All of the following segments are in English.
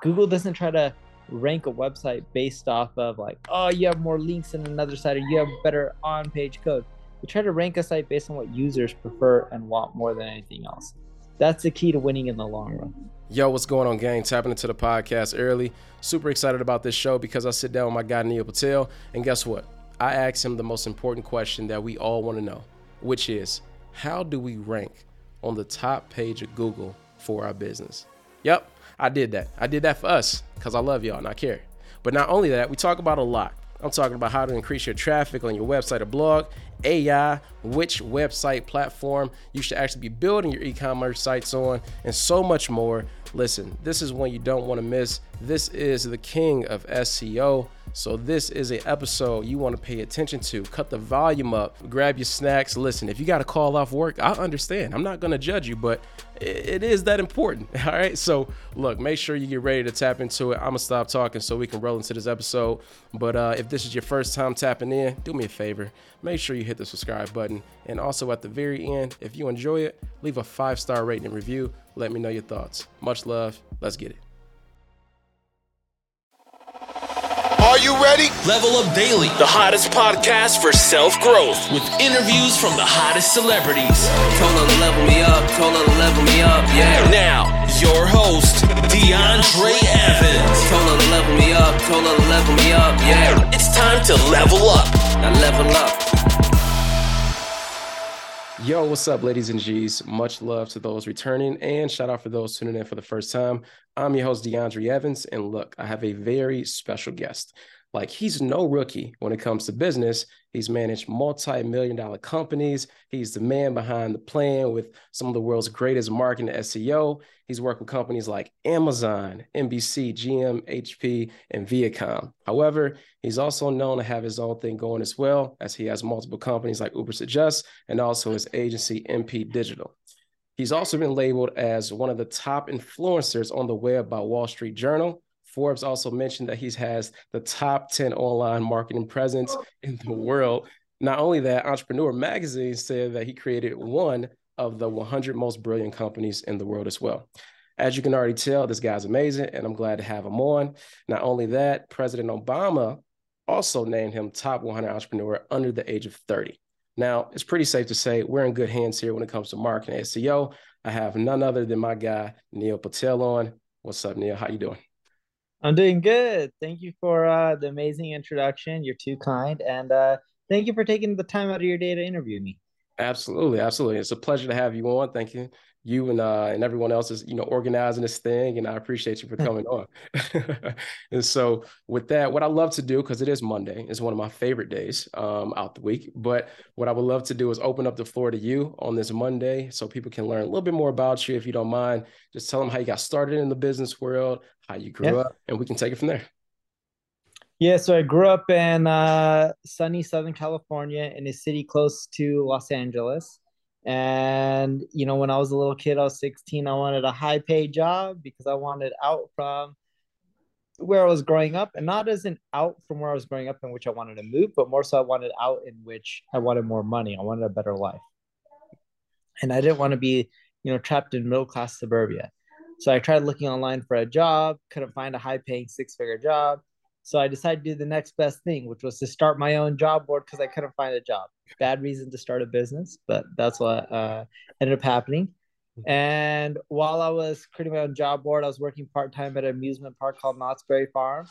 Google doesn't try to rank a website based off of like, oh, you have more links than another site or you have better on page code. We try to rank a site based on what users prefer and want more than anything else. That's the key to winning in the long run. Yo, what's going on, gang? Tapping into the podcast early. Super excited about this show because I sit down with my guy, Neil Patel. And guess what? I asked him the most important question that we all want to know, which is how do we rank on the top page of Google for our business? Yep, I did that. I did that for us because I love y'all and I care. But not only that, we talk about a lot. I'm talking about how to increase your traffic on your website or blog, AI, which website platform you should actually be building your e commerce sites on, and so much more. Listen, this is one you don't want to miss. This is the king of SEO. So this is an episode you want to pay attention to. Cut the volume up, grab your snacks. Listen, if you got to call off work, I understand. I'm not going to judge you, but it is that important. All right. So look, make sure you get ready to tap into it. I'm gonna stop talking so we can roll into this episode. But uh, if this is your first time tapping in, do me a favor. Make sure you hit the subscribe button. And also at the very end, if you enjoy it, leave a five star rating and review. Let me know your thoughts. Much love. Let's get it. Are you ready? Level Up Daily, the hottest podcast for self growth, with interviews from the hottest celebrities. Told her to level me up, told her to level me up, yeah. Now, your host, DeAndre Evans. Told her to level me up, told her to level me up, yeah. It's time to level up. Now level up. Yo, what's up, ladies and G's? Much love to those returning and shout out for those tuning in for the first time. I'm your host, DeAndre Evans. And look, I have a very special guest. Like, he's no rookie when it comes to business. He's managed multi million dollar companies. He's the man behind the plan with some of the world's greatest marketing SEO. He's worked with companies like Amazon, NBC, GM, HP, and Viacom. However, he's also known to have his own thing going as well, as he has multiple companies like Ubersuggest and also his agency, NP Digital. He's also been labeled as one of the top influencers on the web by Wall Street Journal. Forbes also mentioned that he has the top 10 online marketing presence in the world. Not only that, Entrepreneur Magazine said that he created one of the 100 most brilliant companies in the world as well. As you can already tell, this guy's amazing, and I'm glad to have him on. Not only that, President Obama also named him top 100 entrepreneur under the age of 30. Now, it's pretty safe to say we're in good hands here when it comes to marketing SEO. I have none other than my guy, Neil Patel on. What's up, Neil? How you doing? I'm doing good. Thank you for uh, the amazing introduction. You're too kind. And uh, thank you for taking the time out of your day to interview me. Absolutely, absolutely. It's a pleasure to have you on. Thank you you and uh, and everyone else is you know organizing this thing, and I appreciate you for coming on. and so with that, what I love to do because it is Monday, is one of my favorite days um, out the week. But what I would love to do is open up the floor to you on this Monday, so people can learn a little bit more about you, if you don't mind. Just tell them how you got started in the business world, how you grew yeah. up, and we can take it from there. Yeah, so I grew up in uh, sunny Southern California in a city close to Los Angeles. And, you know, when I was a little kid, I was 16, I wanted a high paid job because I wanted out from where I was growing up and not as an out from where I was growing up in which I wanted to move, but more so I wanted out in which I wanted more money. I wanted a better life. And I didn't want to be, you know, trapped in middle class suburbia. So I tried looking online for a job, couldn't find a high paying six figure job. So I decided to do the next best thing, which was to start my own job board because I couldn't find a job. Bad reason to start a business, but that's what uh, ended up happening. And while I was creating my own job board, I was working part time at an amusement park called Knott's Berry Farm.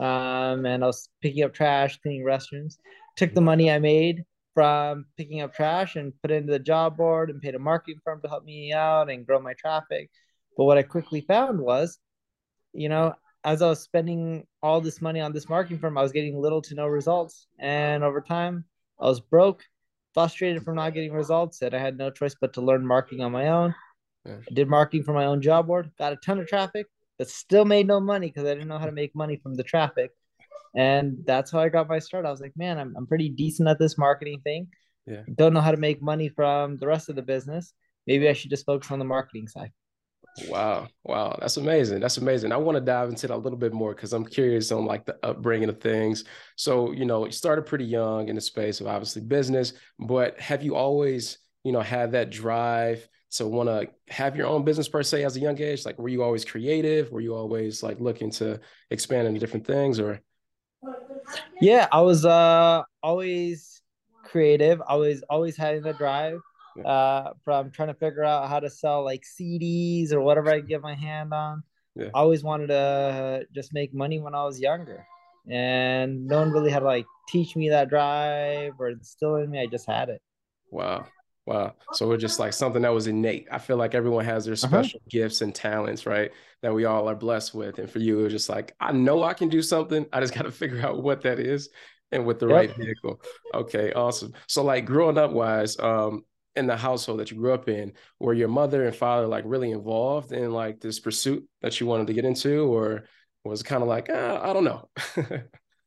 Um, and I was picking up trash, cleaning restrooms. Took the money I made from picking up trash and put it into the job board and paid a marketing firm to help me out and grow my traffic. But what I quickly found was, you know, as I was spending all this money on this marketing firm, I was getting little to no results. And over time, I was broke, frustrated from not getting results, and I had no choice but to learn marketing on my own. Yeah. I did marketing for my own job board, got a ton of traffic, but still made no money because I didn't know how to make money from the traffic. And that's how I got my start. I was like, man, I'm, I'm pretty decent at this marketing thing. Yeah. Don't know how to make money from the rest of the business. Maybe I should just focus on the marketing side. Wow. Wow. That's amazing. That's amazing. I want to dive into that a little bit more because I'm curious on like the upbringing of things. So, you know, you started pretty young in the space of obviously business, but have you always, you know, had that drive to want to have your own business per se as a young age? Like, were you always creative? Were you always like looking to expand into different things or? Yeah, I was uh always creative. I was always having the drive uh from trying to figure out how to sell like CDs or whatever I get my hand on. Yeah. I always wanted to just make money when I was younger. And no one really had to like teach me that drive or instill in me. I just had it. Wow. Wow. So we're just like something that was innate. I feel like everyone has their Uh-huh. special gifts and talents, right? That we all are blessed with. And for you, it was just like, I know I can do something. I just got to figure out what that is and with the Yep. right vehicle. Okay, awesome. So like growing up wise, um, in the household that you grew up in, were your mother and father like really involved in like this pursuit that you wanted to get into, or was kind of like, uh, I don't know?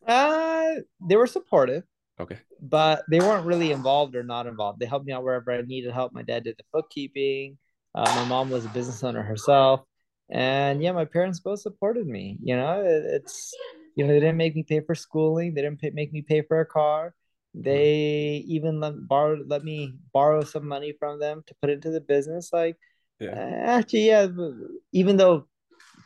Uh they were supportive. okay. but they weren't really involved or not involved. They helped me out wherever I needed help. My dad did the bookkeeping. Uh, my mom was a business owner herself, and yeah, my parents both supported me. You know, it, it's you know they didn't make me pay for schooling. They didn't pay, make me pay for a car. They even let borrow let me borrow some money from them to put into the business. Like Yeah. actually, yeah. Even though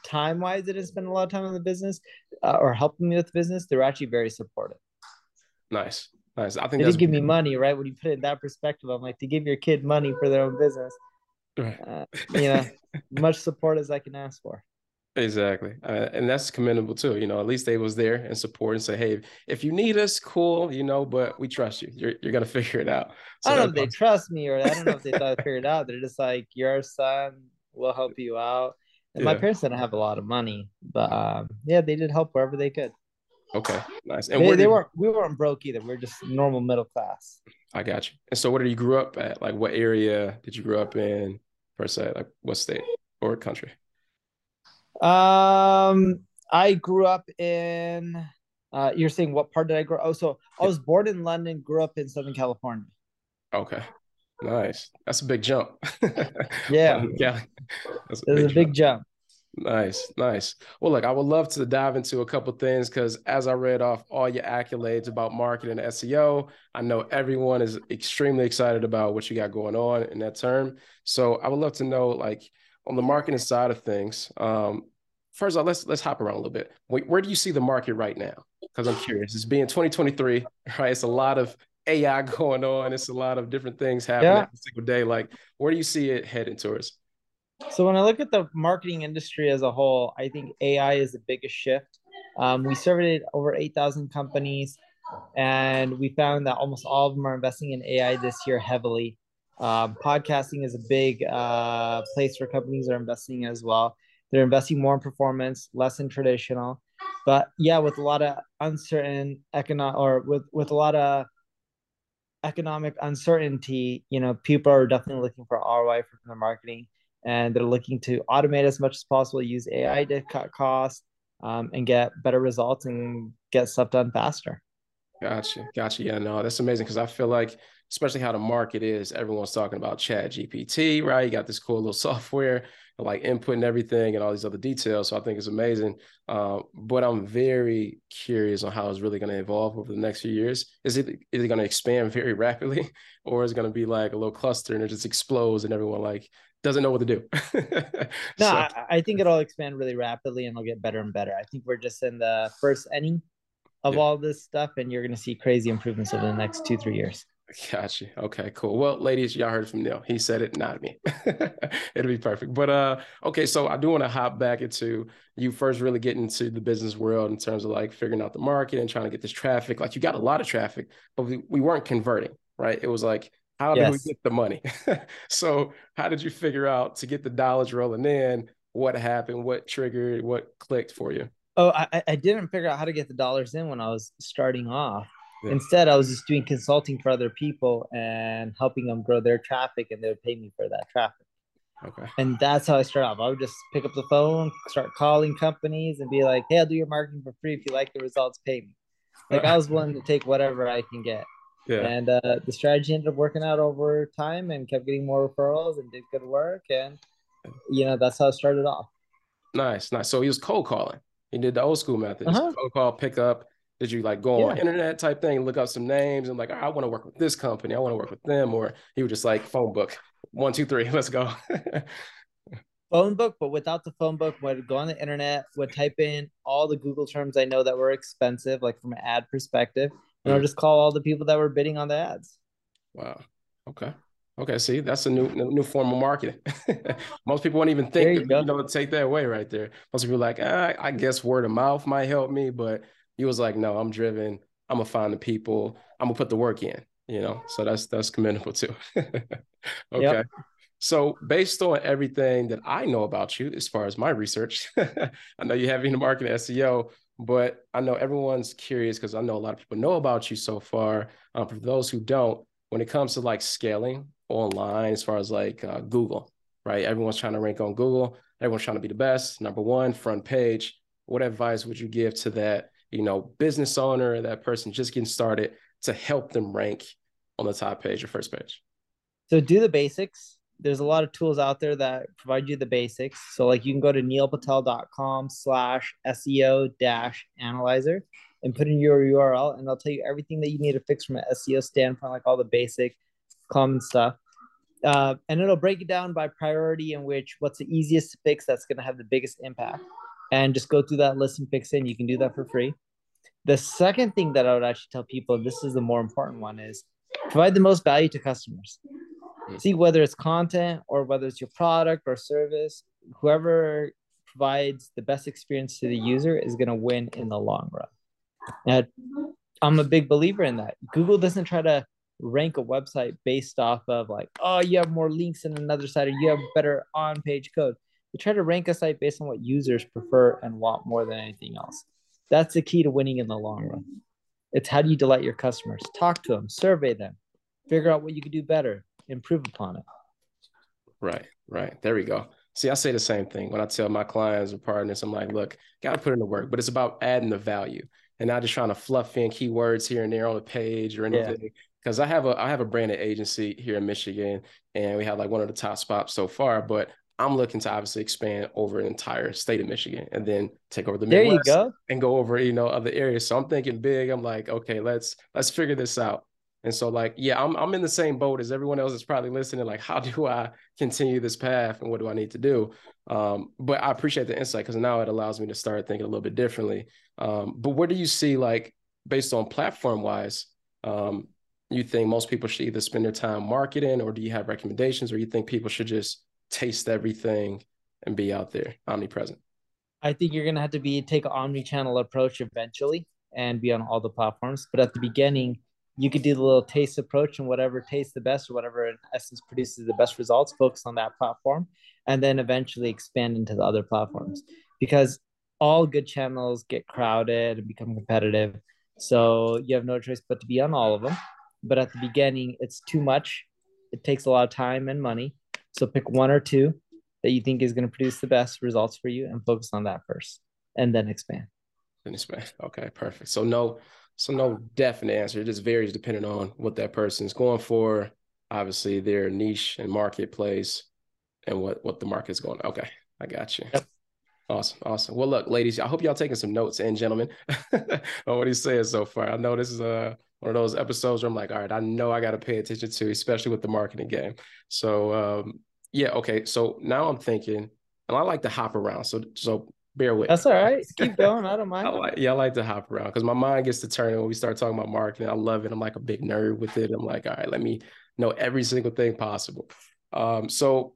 time wise, they didn't spend a lot of time in the business uh, or helping me with the business, they're actually very supportive Nice. Nice. I think they didn't give me money, right? When you put it in that perspective, I'm like, to give your kid money for their own business, Right. uh, you know, much support as I can ask for. Exactly. Uh, and that's commendable too. You know, at least they was there and support and say, hey, if you need us, cool, you know, but we trust you. You're, you're going to figure it out. So I don't know if they trust me or I don't know if they thought I figured it out. They're just like, your son will help you out. And my parents didn't have a lot of money, but um, yeah, they did help wherever they could. Okay, nice. And They, they did, weren't, we weren't broke either. We're just normal middle class. I got you. And so where did you grow up at? Like what area did you grow up in per se? Like what state or country? Um, I grew up in. Uh, you're saying what part did I grow? Oh, so I was born in London, grew up in Southern California. Okay. Nice. That's a big jump. Yeah. yeah. That's It was a jump. big jump. Nice, nice. Well, look, I would love to dive into a couple things because as I read off all your accolades about marketing and SEO, I know everyone is extremely excited about what you got going on in that term. So I would love to know, like, on the marketing side of things. Um, first of all, let's let's hop around a little bit. Wait, where do you see the market right now? Because I'm curious. It's being 2023, right? It's a lot of AI going on. It's a lot of different things happening Yeah. every single day. Like, where do you see it heading towards? So when I look at the marketing industry as a whole, I think AI is the biggest shift. Um, we surveyed over 8,000 companies, and we found that almost all of them are investing in AI this year heavily. Um, podcasting is a big uh, place where companies are investing as well. They're investing more in performance, less in traditional. But yeah, with a lot of uncertain economic or with with a lot of economic uncertainty, you know, people are definitely looking for ROI from their marketing and they're looking to automate as much as possible, use AI to cut costs um, and get better results and get stuff done faster. Gotcha. Gotcha. Yeah, no, that's amazing because I feel like, especially how the market is, everyone's talking about Chat GPT, right? You got this cool little software, like inputting everything and all these other details. So I think it's amazing. Uh, but I'm very curious on how it's really going to evolve over the next few years. Is it is it going to expand very rapidly, or is it going to be like a little cluster and it just explodes and everyone like doesn't know what to do? No, So- I, I think it'll expand really rapidly and it'll get better and better. I think we're just in the first inning of Yeah. all this stuff, and you're going to see crazy improvements over the next two, three years. Gotcha. Okay, cool. Well, ladies, y'all heard from Neil. He said it, not me. It'll be perfect. But uh, okay, so I do want to hop back into you first really getting into the business world in terms of like figuring out the market and trying to get this traffic. Like you got a lot of traffic, but we, we weren't converting, right? It was like, how do we get the money? so how did you figure out to get the dollars rolling in? What happened? What triggered? What clicked for you? Oh, I- I didn't figure out how to get the dollars in when I was starting off. Yeah. Instead, I was just doing consulting for other people and helping them grow their traffic, and they would pay me for that traffic. Okay. And that's how I started off. I would just pick up the phone, start calling companies, and be like, "Hey, I'll do your marketing for free if you like the results. Pay me." Like I was willing to take whatever I can get, Yeah. and uh, the strategy ended up working out over time, and kept getting more referrals and did good work, and you know that's how it started off. Nice, nice. So he was cold calling. He did the old school method. Uh-huh. Cold call, pick up, Did you like go on internet type thing, and look up some names, and like, "Oh, I want to work with this company, I want to work with them, or you were just like phone book, one, two, three, let's go. phone book, but without the phone book, would go on the internet, would type in all the Google terms I know that were expensive, like from an ad perspective, and I'll Mm. just call all the people that were bidding on the ads. wow. Okay. Okay. See, that's a new new form of marketing. Most people won't even think you you, know take that away right there. Most people are like, ah, I guess word of mouth might help me, but he was like, no, I'm driven. I'm gonna find the people. I'm gonna put the work in. You know, so that's that's commendable too. okay. So based on everything that I know about you, as far as my research, I know you have in the marketing SEO, but I know everyone's curious because I know a lot of people know about you so far. Um, for those who don't, when it comes to like scaling online, as far as like uh, Google, right? Everyone's trying to rank on Google. Everyone's trying to be the best, number one, front page. What advice would you give to that, you know, business owner, that person just getting started to help them rank on the top page or first page? So do the basics. There's a lot of tools out there that provide you the basics. So like you can go to neilpatel.com slash SEO dash analyzer and put in your URL and they'll tell you everything that you need to fix from an SEO standpoint, like all the basic common stuff. Uh, and it'll break it down by priority in which what's the easiest to fix that's going to have the biggest impact. And just go through that list and fix it. And you can do that for free. The second thing that I would actually tell people, this is the more important one, is provide the most value to customers. Hmm. See whether it's content or whether it's your product or service, whoever provides the best experience to the user is going to win in the long run. And I'm a big believer in that. Google doesn't try to rank a website based off of like, oh, you have more links than another site or you have better on page code. They try to rank a site based on what users prefer and want more than anything else. That's the key to winning in the long run. It's how do you delight your customers? Talk to them, survey them, figure out what you could do better, improve upon it. Right, right. There we go. See, I say the same thing when I tell my clients or partners, I'm like, look, got to put in the work, but it's about adding the value and not just trying to fluff in keywords here and there on the page or Yeah. anything. Because I have a I have a branded agency here in Michigan, and we have like one of the top spots so far. But I'm looking to obviously expand over an entire state of Michigan and then take over the There Midwest go. and go over you know other areas. So I'm thinking big. I'm like, okay, let's let's figure this out. And so like, yeah, I'm I'm in the same boat as everyone else that's probably listening. Like, how do I continue this path and what do I need to do? Um, but I appreciate the insight because now it allows me to start thinking a little bit differently. Um, but where do you see like based on platform wise, um, you think most people should either spend their time marketing or do you have recommendations or you think people should just taste everything and be out there omnipresent? I think you're gonna have to be take an omni-channel approach eventually and be on all the platforms. But at the beginning, you could do the little taste approach and whatever tastes the best or whatever in essence produces the best results, focus on that platform, and then eventually expand into the other platforms. Because all good channels get crowded and become competitive. So you have no choice but to be on all of them. But at the beginning, it's too much. It takes a lot of time and money. So pick one or two that you think is going to produce the best results for you and focus on that first and then expand. Then expand. Okay, perfect. So no, so no definite answer. It just varies depending on what that person's going for. Obviously, their niche and marketplace and what what the market's going. Okay, I got you. Yep. Awesome, awesome. Well, look, ladies, I hope y'all taking some notes and gentlemen on what he's saying so far. I know this is a one of those episodes where I'm like, all right, I know I got to pay attention to, especially with the marketing game. So, um, yeah, okay. So now I'm thinking, and I like to hop around. So, so bear with. That's all right. Keep going. I don't mind. I like, yeah, I like to hop around because my mind gets to turning when we start talking about marketing. I love it. I'm like a big nerd with it. I'm like, all right, let me know every single thing possible. Um, so,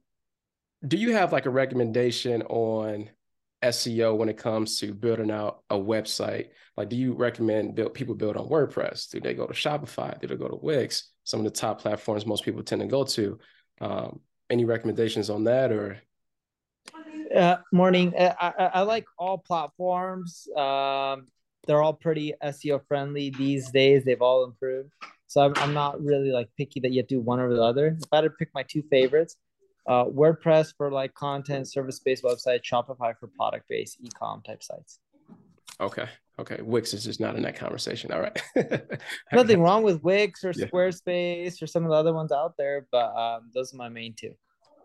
do you have like a recommendation on SEO when it comes to building out a website? Like, do you recommend build, people build on WordPress? Do they go to Shopify? Do they go to Wix? Some of the top platforms most people tend to go to. Um, any recommendations on that or? Uh, morning. Uh, I, I, like all platforms. Um, they're all pretty SEO friendly these days. They've all improved. So I'm, I'm not really like picky that you have to do one over the other. If I had to pick my two favorites, uh, WordPress for like content service based websites, Shopify for product based e-com type sites. Okay. Okay. Wix is just not in that conversation. All right. Nothing wrong with Wix or Yeah. Squarespace or some of the other ones out there, but um, those are my main two.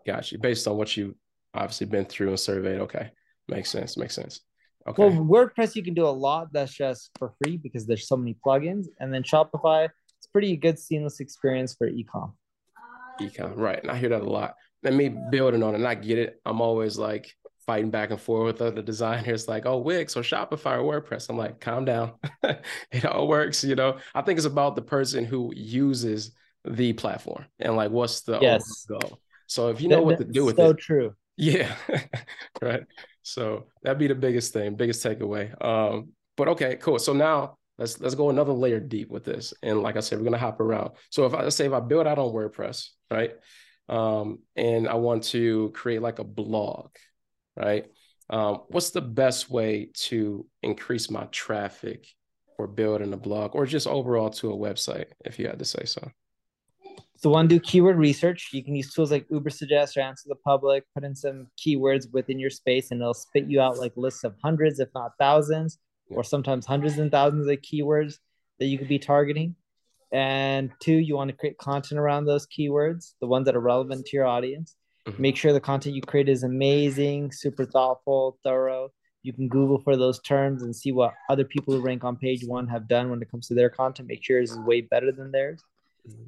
Got you. Based on what you obviously been through and surveyed. Okay. Makes sense. Makes sense. Okay. Well, WordPress you can do a lot that's just for free because there's so many plugins, and then Shopify it's pretty good seamless experience for ecom. Ecom, right? And I hear that a lot. And me building on it, and I get it. I'm always like fighting back and forth with other designers, like, oh, Wix or Shopify or WordPress. I'm like, calm down. it all works, you know. I think it's about the person who uses the platform and like what's the Yes. goal. So if you know That- what to do with so it, So true. yeah, right. So that'd be the biggest thing, biggest takeaway. Um, but okay, cool. So now let's let's go another layer deep with this. And like I said, we're gonna hop around. So if I let's say if I build out on WordPress, right? Um, and I want to create like a blog, right? Um, what's the best way to increase my traffic for building a blog or just overall to a website, if you had to say so? So one, do keyword research. You can use tools like Ubersuggest or Answer the Public. Put in some keywords within your space, and it'll spit you out like lists of hundreds, if not thousands, or sometimes hundreds and thousands of keywords that you could be targeting. And two, you want to create content around those keywords, the ones that are relevant to your audience. Mhm. Make sure the content you create is amazing, super thoughtful, thorough. You can Google for those terms and see what other people who rank on page one have done when it comes to their content. Make sure yours is way better than theirs.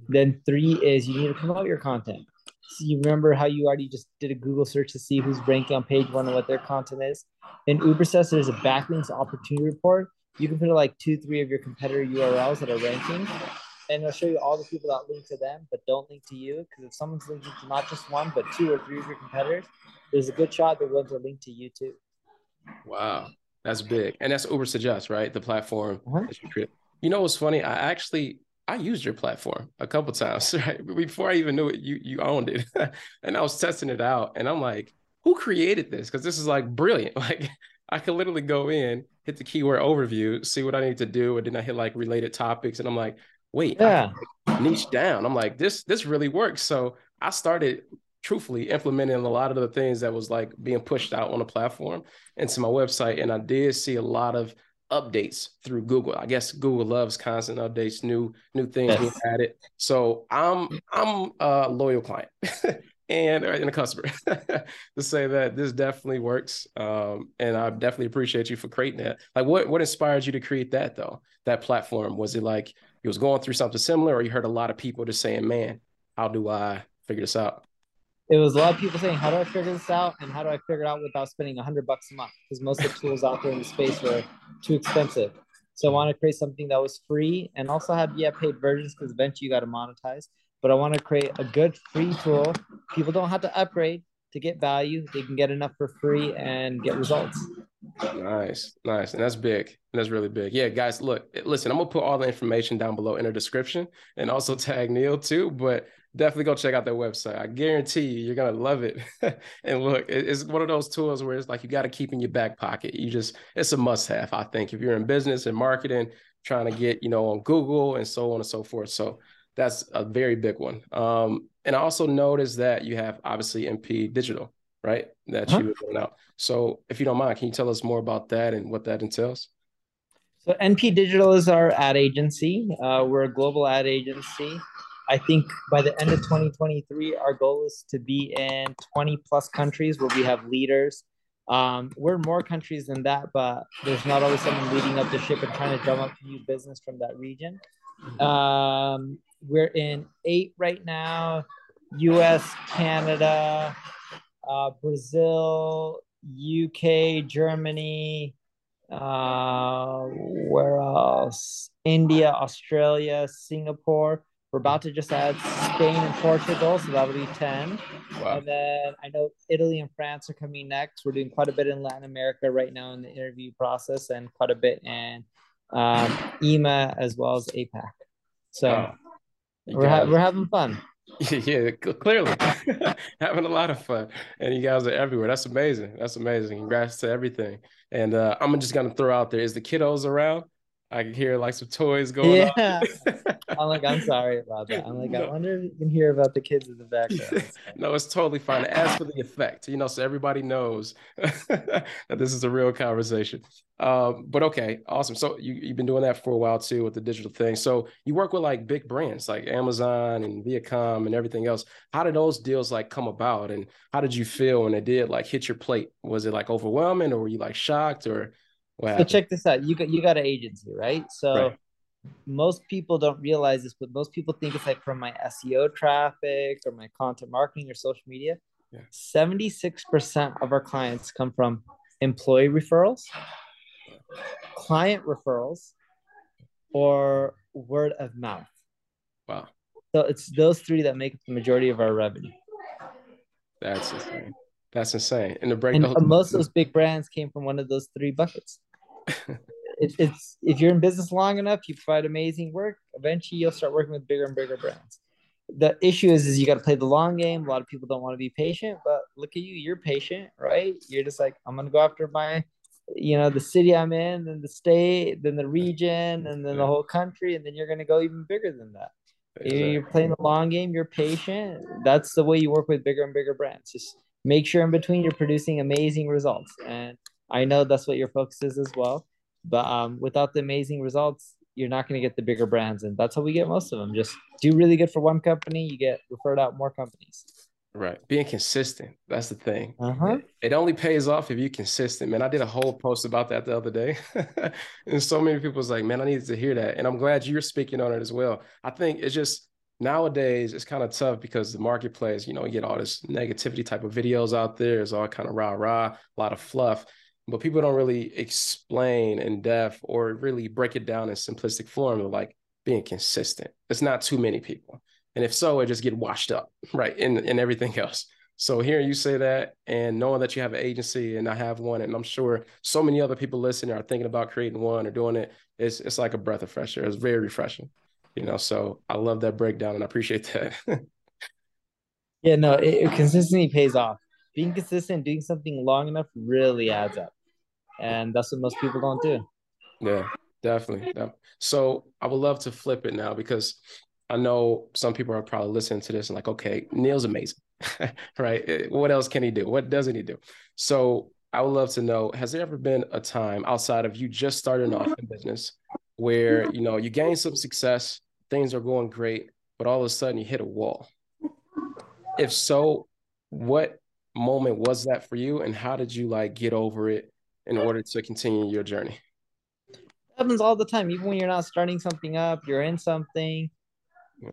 Then three is you need to promote your content. So you remember how you already just did a Google search to see who's ranking on page one and what their content is. In Ubersuggest there's a backlinks opportunity report. You can put like two, three of your competitor URLs that are ranking, and it'll show you all the people that link to them but don't link to you. Because if someone's linking to not just one but two or three of your competitors, there's a good shot they're going to link to you too. Wow, that's big, and that's Ubersuggest, right? The platform Uh-huh. that you create. You know what's funny? I actually I used your platform a couple times, right? Before I even knew it, you you owned it, and I was testing it out, and I'm like, who created this? Because this is like brilliant. Like I could literally go in, hit the keyword overview, see what I need to do, and then I hit like related topics, and I'm like, wait, Yeah. niche down. I'm like, this this really works. So I started truthfully implementing a lot of the things that was like being pushed out on the platform into my website. And I did see a lot of updates through Google. I guess Google loves constant updates, new new things Yes. added. So I'm I'm a loyal client and, and a customer to say that this definitely works. Um, and I definitely appreciate you for creating that. Like what what inspired you to create that though? That platform? Was it like you was going through something similar or you heard a lot of people just saying, man, how do I figure this out? It was a lot of people saying, "How do I figure this out?" and "How do I figure it out without spending hundred bucks a month?" Because most of the tools out there in the space were too expensive. So I wanted to create something that was free and also had yeah paid versions because eventually you got to monetize. But I want to create a good free tool. People don't have to upgrade to get value. They can get enough for free and get results. Nice, nice, and that's big. That's really big. Yeah, guys, look, listen, I'm gonna put all the information down below in the description and also tag Neil too. But definitely go check out their website. I guarantee you, you're gonna love it. and look, it's one of those tools where it's like you got to keep in your back pocket. You just, it's a must-have, I think, if you're in business and marketing, trying to get, you know, on Google and so on and so forth. So that's a very big one. Um, and I also noticed that you have obviously NP Digital, right? That Uh-huh. you were going out. So if you don't mind, can you tell us more about that and what that entails? So NP Digital is our ad agency. Uh, we're a global ad agency. I think by the end of 2023, our goal is to be in 20 plus countries where we have leaders. Um, we're in more countries than that, but there's not always someone leading up the ship and trying to drum up new business from that region. Um, we're in eight right now US, Canada, uh, Brazil, UK, Germany, uh, where else? India, Australia, Singapore. We're about to just add Spain and Portugal, so that'll be 10. Wow. And then I know Italy and France are coming next. We're doing quite a bit in Latin America right now in the interview process and quite a bit in um, EMEA as well as APAC. So Wow. You we're, ha- we're having fun. yeah, clearly having a lot of fun, and you guys are everywhere. That's amazing. That's amazing. Congrats to everything. And uh, I'm just gonna throw out there: is the kiddos around? I can hear like some toys going Yeah. on. I'm like, I'm sorry about that. I'm like, I wonder if you can hear about the kids in the background. no, it's totally fine. It adds for the effect, you know, so everybody knows that this is a real conversation. Um, but okay, awesome. So you, you've been doing that for a while too with the digital thing. So you work with like big brands like Amazon and Viacom and everything else. How did those deals like come about? And how did you feel when it did like hit your plate? Was it like overwhelming or were you like shocked or so check this out. You got you got an agency, right? So right. most people don't realize this, but most people think it's like from my SEO traffic or my content marketing or social media. Six percent of our clients come from employee referrals, client referrals, or word of mouth. Wow. So it's those three that make up the majority of our revenue. That's insane. That's insane. And the break, and most of those big brands came from one of those three buckets. it, it's if you're in business long enough, you provide amazing work. Eventually, you'll start working with bigger and bigger brands. The issue is, is you got to play the long game. A lot of people don't want to be patient, but look at you. You're patient, right? You're just like, I'm gonna go after my, you know, the city I'm in, then the state, then the region, and then the whole country, and then you're gonna go even bigger than that. Exactly. You're playing the long game. You're patient. That's the way you work with bigger and bigger brands. Just make sure in between you're producing amazing results. And I know that's what your focus is as well. But um, without the amazing results, you're not going to get the bigger brands. And that's how we get most of them. Just do really good for one company, you get referred out more companies. Right. Being consistent. That's the thing. Uh-huh. It only pays off if you're consistent, man. I did a whole post about that the other day. and so many people was like, man, I needed to hear that. And I'm glad you're speaking on it as well. I think it's just nowadays it's kind of tough because the marketplace, you know, you get all this negativity type of videos out there. It's all kind of rah rah, a lot of fluff. But people don't really explain in depth or really break it down in simplistic form of like being consistent. It's not too many people. And if so, it just get washed up, right? In in everything else. So hearing you say that and knowing that you have an agency and I have one, and I'm sure so many other people listening are thinking about creating one or doing it, it's it's like a breath of fresh air. It's very refreshing. You know, so I love that breakdown and I appreciate that. yeah, no, it, it consistency pays off. Being consistent, doing something long enough really adds up. And that's what most people don't do. Yeah, definitely. So I would love to flip it now because I know some people are probably listening to this and like, okay, Neil's amazing, right? Eh, what else can he do? What doesn't he do? So I would love to know, has there ever been a time outside of you just starting off in business where, you know, you gain some success, things are going great, but all of a sudden you hit a wall? If so, what moment was that for you and how did you like get over it in order to continue your journey? It happens all the time. Even when you're not starting something up, you're in something,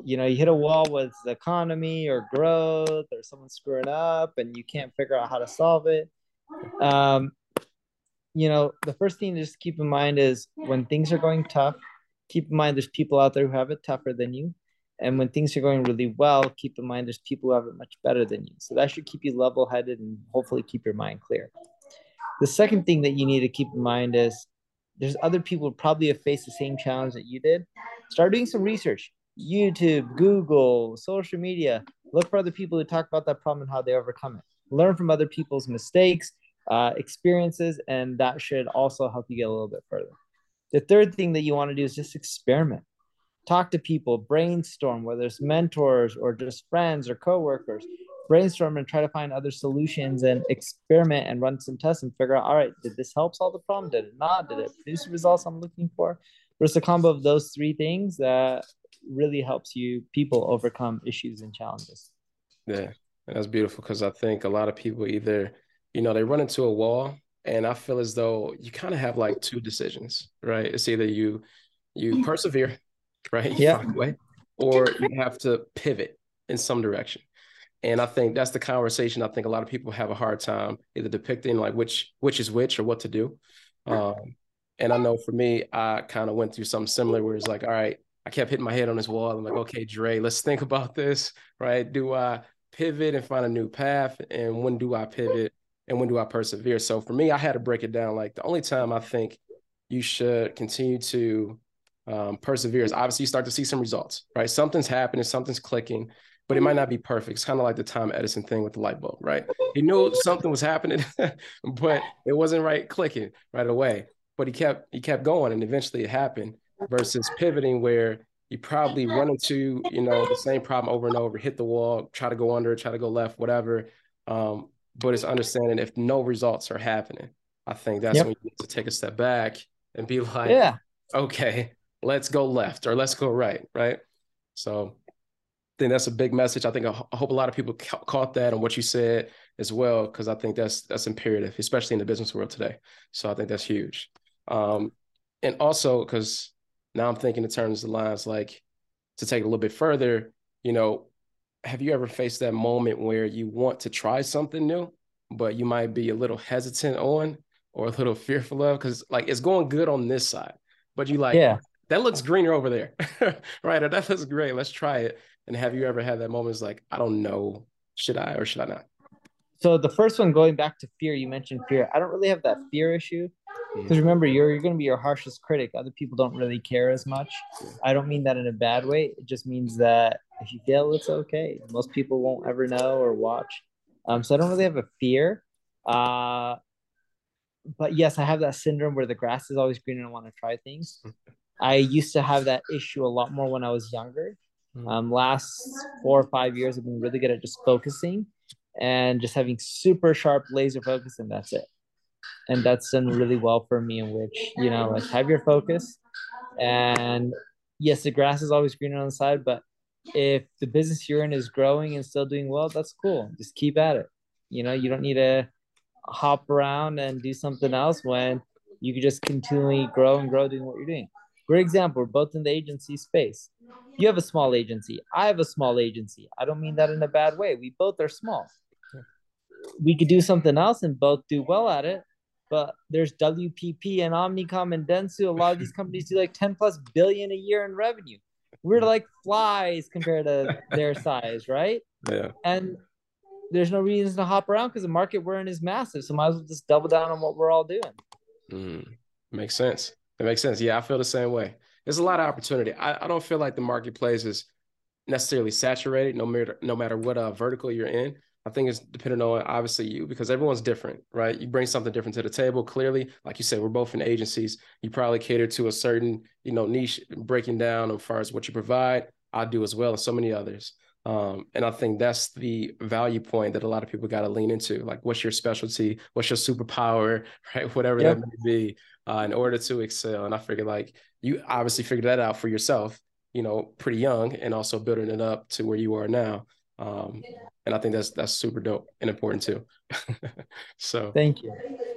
you know you hit a wall with the economy or growth or someone screwing up and you can't figure out how to solve it um, you know the first thing to just keep in mind is when things are going tough keep in mind there's people out there who have it tougher than you. And when things are going really well keep in mind there's people who have it much better than you. So that should keep you level headed and hopefully keep your mind clear. The second thing that you need to keep in mind is there's other people who probably have faced the same challenge that you did. Start doing some research. YouTube, Google, social media. Look for other people who talk about that problem and how they overcome it. Learn from other people's mistakes, uh, experiences, and that should also help you get a little bit further. The third thing that you want to do is just experiment. Talk to people, brainstorm, whether it's mentors or just friends or coworkers. Brainstorm and try to find other solutions and experiment and run some tests and figure out, all right, did this help solve the problem? Did it not? Did it produce the results I'm looking for? But it's a combo of those three things that really helps you people overcome issues and challenges. Yeah, that's beautiful because I think a lot of people either, you know, they run into a wall, and I feel as though you kind of have like two decisions, right? It's either you you persevere, right? Yeah. or you have to pivot in some direction. And I think that's the conversation. I think a lot of people have a hard time either depicting like which which is which or what to do. Um, and I know for me, I kind of went through something similar where it's like, all right, I kept hitting my head on this wall. I'm like, okay, Dre, let's think about this, right? Do I pivot and find a new path? And when do I pivot? And when do I persevere? So for me, I had to break it down. Like the only time I think you should continue to um, persevere is obviously you start to see some results, right? Something's happening, something's clicking, but it might not be perfect. It's kind of like the Tom Edison thing with the light bulb, right? He knew something was happening, but it wasn't right clicking right away. But he kept he kept going, and eventually it happened versus pivoting where you probably run into you know the same problem over and over hit the wall try to go under try to go left whatever um, but it's understanding if no results are happening. I think that's yep. when you need to take a step back and be like yeah. okay let's go left or let's go right right? So i think that's a big message. I think i, hope a lot of people ca- caught that and what you said as well because i think that's that's imperative especially in the business world today. So i think that's huge. Um, and also because now I'm thinking in terms of lines like to take a little bit further, you know, have you ever faced that moment where you want to try something new, but you might be a little hesitant on or a little fearful of? Because like it's going good on this side, but you like, Yeah. that looks greener over there, right? Or that looks great. Let's try it. And have you ever had that moment? It's like, I don't know, should I or should I not? So the first one, going back to fear, you mentioned fear. I don't really have that fear issue. Because remember, you're you're going to be your harshest critic. Other people don't really care as much. I don't mean that in a bad way. It just means that if you fail, it's okay. Most people won't ever know or watch. Um, so I don't really have a fear. Uh, but yes, I have that syndrome where the grass is always greener and I want to try things. I used to have that issue a lot more when I was younger. Mhm. Um, last four or five years, I've been really good at just focusing and just having super sharp laser focus, and that's it. And that's done really well for me. In which you know, like have your focus, and yes, the grass is always greener on the side, but if the business you're in is growing and still doing well, that's cool. Just keep at it. You know, you don't need to hop around and do something else when you can just continually grow and grow doing what you're doing. Great example, we're both in the agency space. You have a small agency. I have a small agency. I don't mean that in a bad way. We both are small. We could do something else and both do well at it. But there's WPP and Omnicom and Dentsu. A lot of these companies do like 10 plus billion a year in revenue. We're like flies compared to their size, right? Yeah. And there's no reason to hop around because the market we're in is massive. So might as well just double down on what we're all doing. Mm, makes sense. It makes sense. Yeah, I feel the same way. There's a lot of opportunity. I, I don't feel like the marketplace is necessarily saturated, no matter no matter what uh, vertical you're in. I think it's dependent on obviously you because everyone's different, right? You bring something different to the table. Clearly, like you said, we're both in agencies. You probably cater to a certain, you know, niche breaking down as far as what you provide. I do as well, and so many others. Um, and I think that's the value point that a lot of people got to lean into. Like, what's your specialty? What's your superpower? Right? Whatever Yep. that may be, uh, in order to excel. And I figured, like, you obviously figured that out for yourself, you know, pretty young, and also building it up to where you are now. Um, and I think that's that's super dope and important too. so Thank you.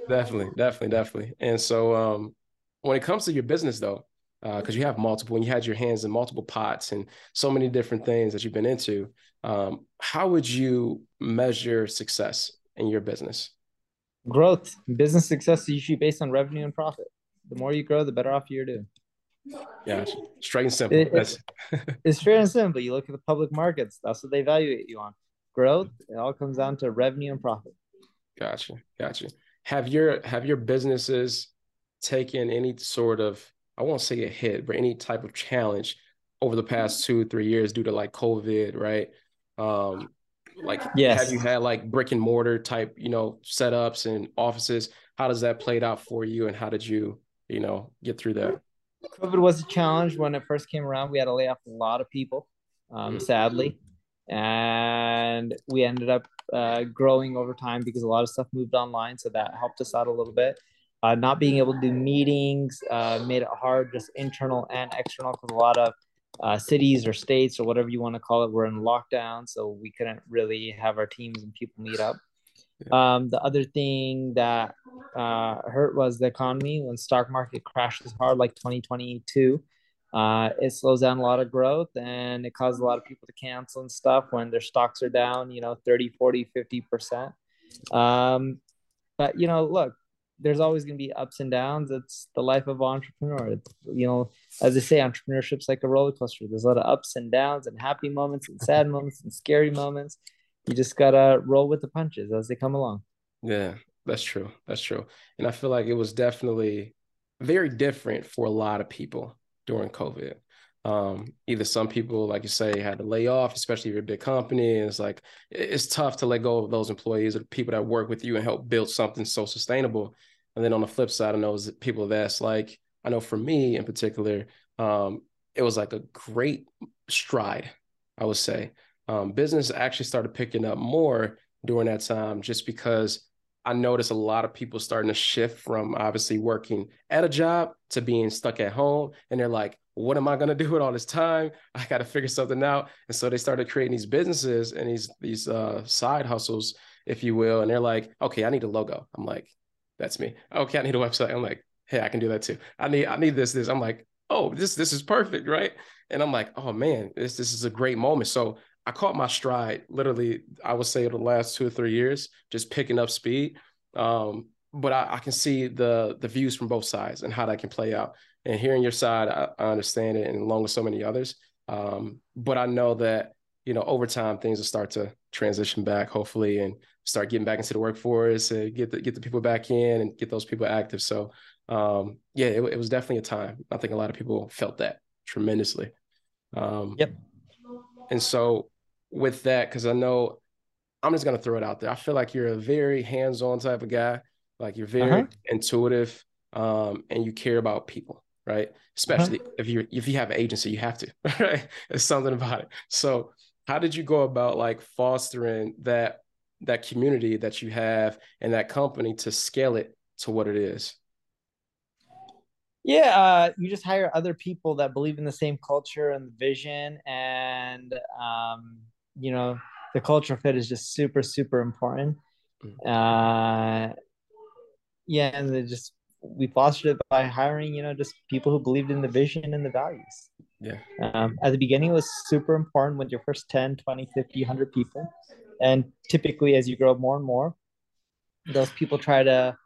definitely, definitely, definitely. And so, um, when it comes to your business, though, because you have multiple, and you had your hands in multiple pots and so many different things that you've been into, um, how would you measure success in your business? Growth, business success is usually based on revenue and profit. The more you grow, the better off you're doing. Yeah, straight and simple. It- it- That's It's fair and simple. You look at the public markets, that's what they evaluate you on. Growth, it all comes down to revenue and profit. Gotcha, gotcha. Have your have your businesses taken any sort of I won't say a hit, but any type of challenge over the past two three years due to like COVID, right? Um, like Yes. have you had like brick and mortar type, you know, setups and offices? How does that played out for you, and how did you, you know, get through that? COVID was a challenge when it first came around. We had to lay off a lot of people, um, Mm. sadly, and we ended up uh, growing over time because a lot of stuff moved online. So that helped us out a little bit. Uh, not being able to do meetings uh, made it hard, just internal and external, because a lot of uh, cities or states or whatever you want to call it were in lockdown, so we couldn't really have our teams and people meet up. Um, the other thing that uh, hurt was the economy when stock market crashed as hard like 2022 uh, it slows down a lot of growth and it causes a lot of people to cancel and stuff when their stocks are down you know 30 40 50% um, but you know look there's always going to be ups and downs. It's the life of an entrepreneur. It's, you know as they say entrepreneurship's like a roller coaster. There's a lot of ups and downs and happy moments and sad moments and scary moments. You just gotta roll with the punches as they come along. Yeah, that's true. That's true. And I feel like it was definitely very different for a lot of people during COVID. Um, either some people, like you say, had to lay off, especially if you're a big company. And it's like it's tough to let go of those employees or people that work with you and help build something so sustainable. And then on the flip side, I know is people that's like, I know for me in particular, um, it was like a great stride, I would say. Um, business actually started picking up more during that time just because I notice a lot of people starting to shift from obviously working at a job to being stuck at home. And they're like, what am I going to do with all this time? I got to figure something out. And so they started creating these businesses and these, these uh, side hustles, if you will. And they're like, okay, I need a logo. I'm like, that's me. Okay, I need a website. I'm like, hey, I can do that too. I need I need this this. I'm like, oh, this this is perfect, right? And I'm like, oh man, this this is a great moment. So I caught my stride literally, I would say the last two or three years, just picking up speed. Um, but I, I, can see the the views from both sides and how that can play out. And hearing your side, I, I understand it, and along with so many others. Um, but I know that you know over time things will start to transition back, hopefully, and start getting back into the workforce and get the get the people back in and get those people active. So um, yeah, it, it was definitely a time. I think a lot of people felt that tremendously. Um, yep. And so with that, because I know I'm just gonna throw it out there. I feel like you're a very hands-on type of guy. Like you're very uh-huh. intuitive, um, and you care about people, right? Especially uh-huh. if you if you have an agency, you have to, right? There's something about it. So, how did you go about like fostering that that community that you have and that company to scale it to what it is? Yeah, uh, you just hire other people that believe in the same culture and vision, and um, you know the cultural fit is just super super important. Mm. Uh, yeah, and they just we fostered it by hiring, you know, just people who believed in the vision and the values. Yeah. Um, at the beginning, it was super important with your first 10, 20, 50, 100 people. And typically, as you grow more and more, those people try to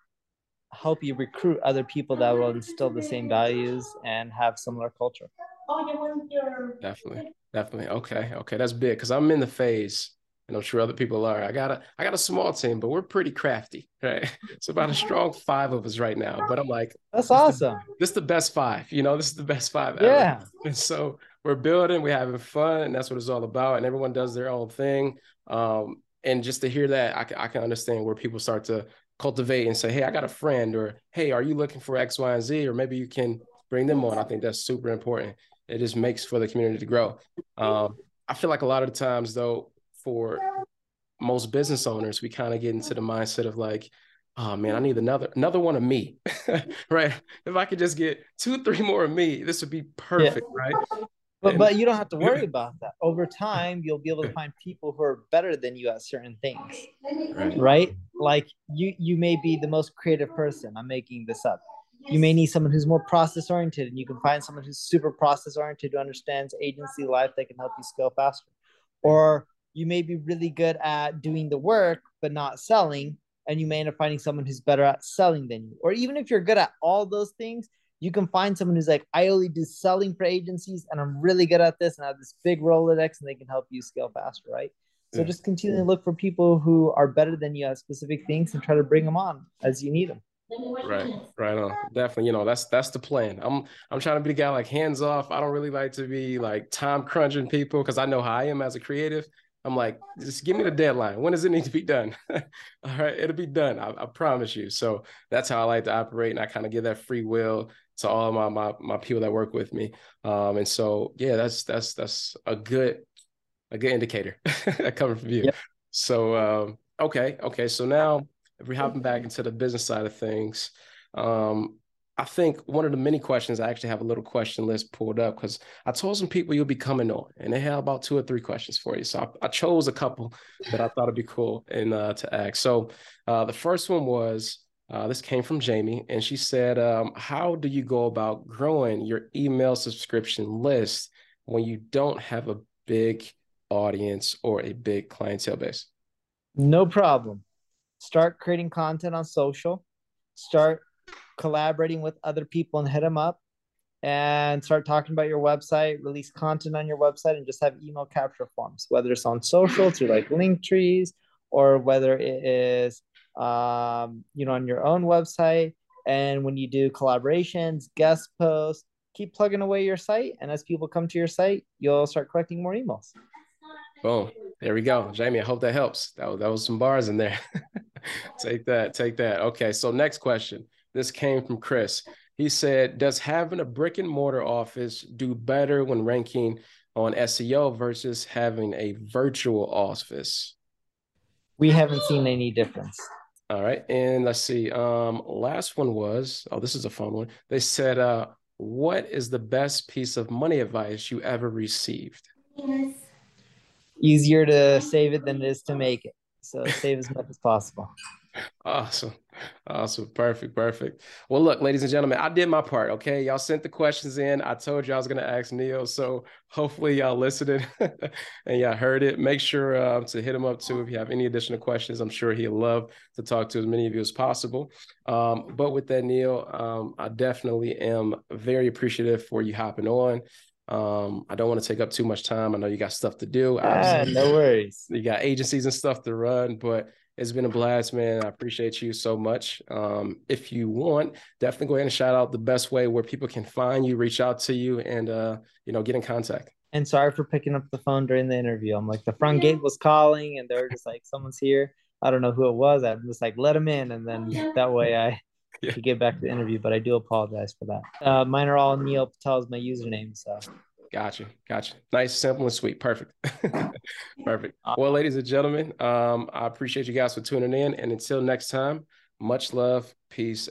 help you recruit other people that will instill the same values and have similar culture. Oh, yeah, when you're definitely. Definitely. Okay. Okay. That's big because I'm in the phase and I'm sure other people are. I got a I got a small team, but we're pretty crafty, right? It's about a strong five of us right now. But I'm like, that's this awesome. The, this is the best five. You know, this is the best five yeah. ever. And so we're building, we're having fun, and that's what it's all about. And everyone does their own thing. Um, and just to hear that, I can, I can understand where people start to cultivate and say, hey, I got a friend, or hey, are you looking for X, Y, and Z? Or maybe you can bring them on. I think that's super important. It just makes for the community to grow. Um, I feel like a lot of the times, though, for most business owners, we kind of get into the mindset of like, oh man, I need another another one of me, right? If I could just get two, three more of me, this would be perfect, yeah. right? But and, but you don't have to worry about that. Over time, you'll be able to find people who are better than you at certain things, right? right? Like you you may be the most creative person. I'm making this up. You may need someone who's more process oriented, and you can find someone who's super process oriented who understands agency life that can help you scale faster. Or you may be really good at doing the work but not selling and you may end up finding someone who's better at selling than you or even if you're good at all those things you can find someone who's like i only do selling for agencies and i'm really good at this and i have this big rolodex and they can help you scale faster right so yeah. just continue to look for people who are better than you at specific things and try to bring them on as you need them right right on definitely you know that's that's the plan i'm i'm trying to be the guy like hands off i don't really like to be like time crunching people because i know how i am as a creative I'm like, just give me the deadline. When does it need to be done? All right, it'll be done. I, I, promise you. So that's how I like to operate, and I kind of give that free will to all my my my people that work with me. Um, and so yeah, that's that's that's a good a good indicator coming from you. Yep. So um, okay, okay. So now if we're hopping back into the business side of things, um, I think one of the many questions I actually have a little question list pulled up because I told some people you'll be coming on, and they had about two or three questions for you. So I, I chose a couple that I thought would be cool and uh, to ask. So uh, the first one was uh, this came from Jamie, and she said, um, "How do you go about growing your email subscription list when you don't have a big audience or a big clientele base?" No problem. Start creating content on social. Start collaborating with other people and hit them up and start talking about your website, release content on your website, and just have email capture forms, whether it's on social through like Linktrees or whether it is um, you know on your own website. And when you do collaborations, guest posts, keep plugging away your site. And as people come to your site, you'll start collecting more emails. Boom. There we go. Jamie, I hope that helps. That was, that was some bars in there. take that. Take that. Okay. So next question. This came from Chris. He said, Does having a brick and mortar office do better when ranking on SEO versus having a virtual office? We haven't seen any difference. All right. And let's see. Um, last one was, oh, this is a fun one. They said, uh, what is the best piece of money advice you ever received? Yes. Easier to save it than it is to make it. So save as much as possible. Awesome. Awesome. Perfect. Perfect. Well, look, ladies and gentlemen, I did my part. Okay. Y'all sent the questions in. I told you I was going to ask Neil. So hopefully y'all listened and y'all heard it. Make sure uh, to hit him up too if you have any additional questions. I'm sure he'll love to talk to as many of you as possible. Um, but with that, Neil, um, I definitely am very appreciative for you hopping on. Um, I don't want to take up too much time. I know you got stuff to do. Ah, no worries. You got agencies and stuff to run, but it's been a blast, man. I appreciate you so much. Um, if you want, definitely go ahead and shout out the best way where people can find you, reach out to you, and uh, you know, get in contact. And sorry for picking up the phone during the interview. I'm like, the front gate was calling, and they're just like, someone's here. I don't know who it was. I'm just like, let them in, and then that way I yeah. could get back to the interview. But I do apologize for that. Uh, mine are all Neil Patel is my username, so Gotcha. Gotcha. Nice, simple, and sweet. Perfect. Perfect. Well, ladies and gentlemen, um, I appreciate you guys for tuning in. And until next time, much love, peace,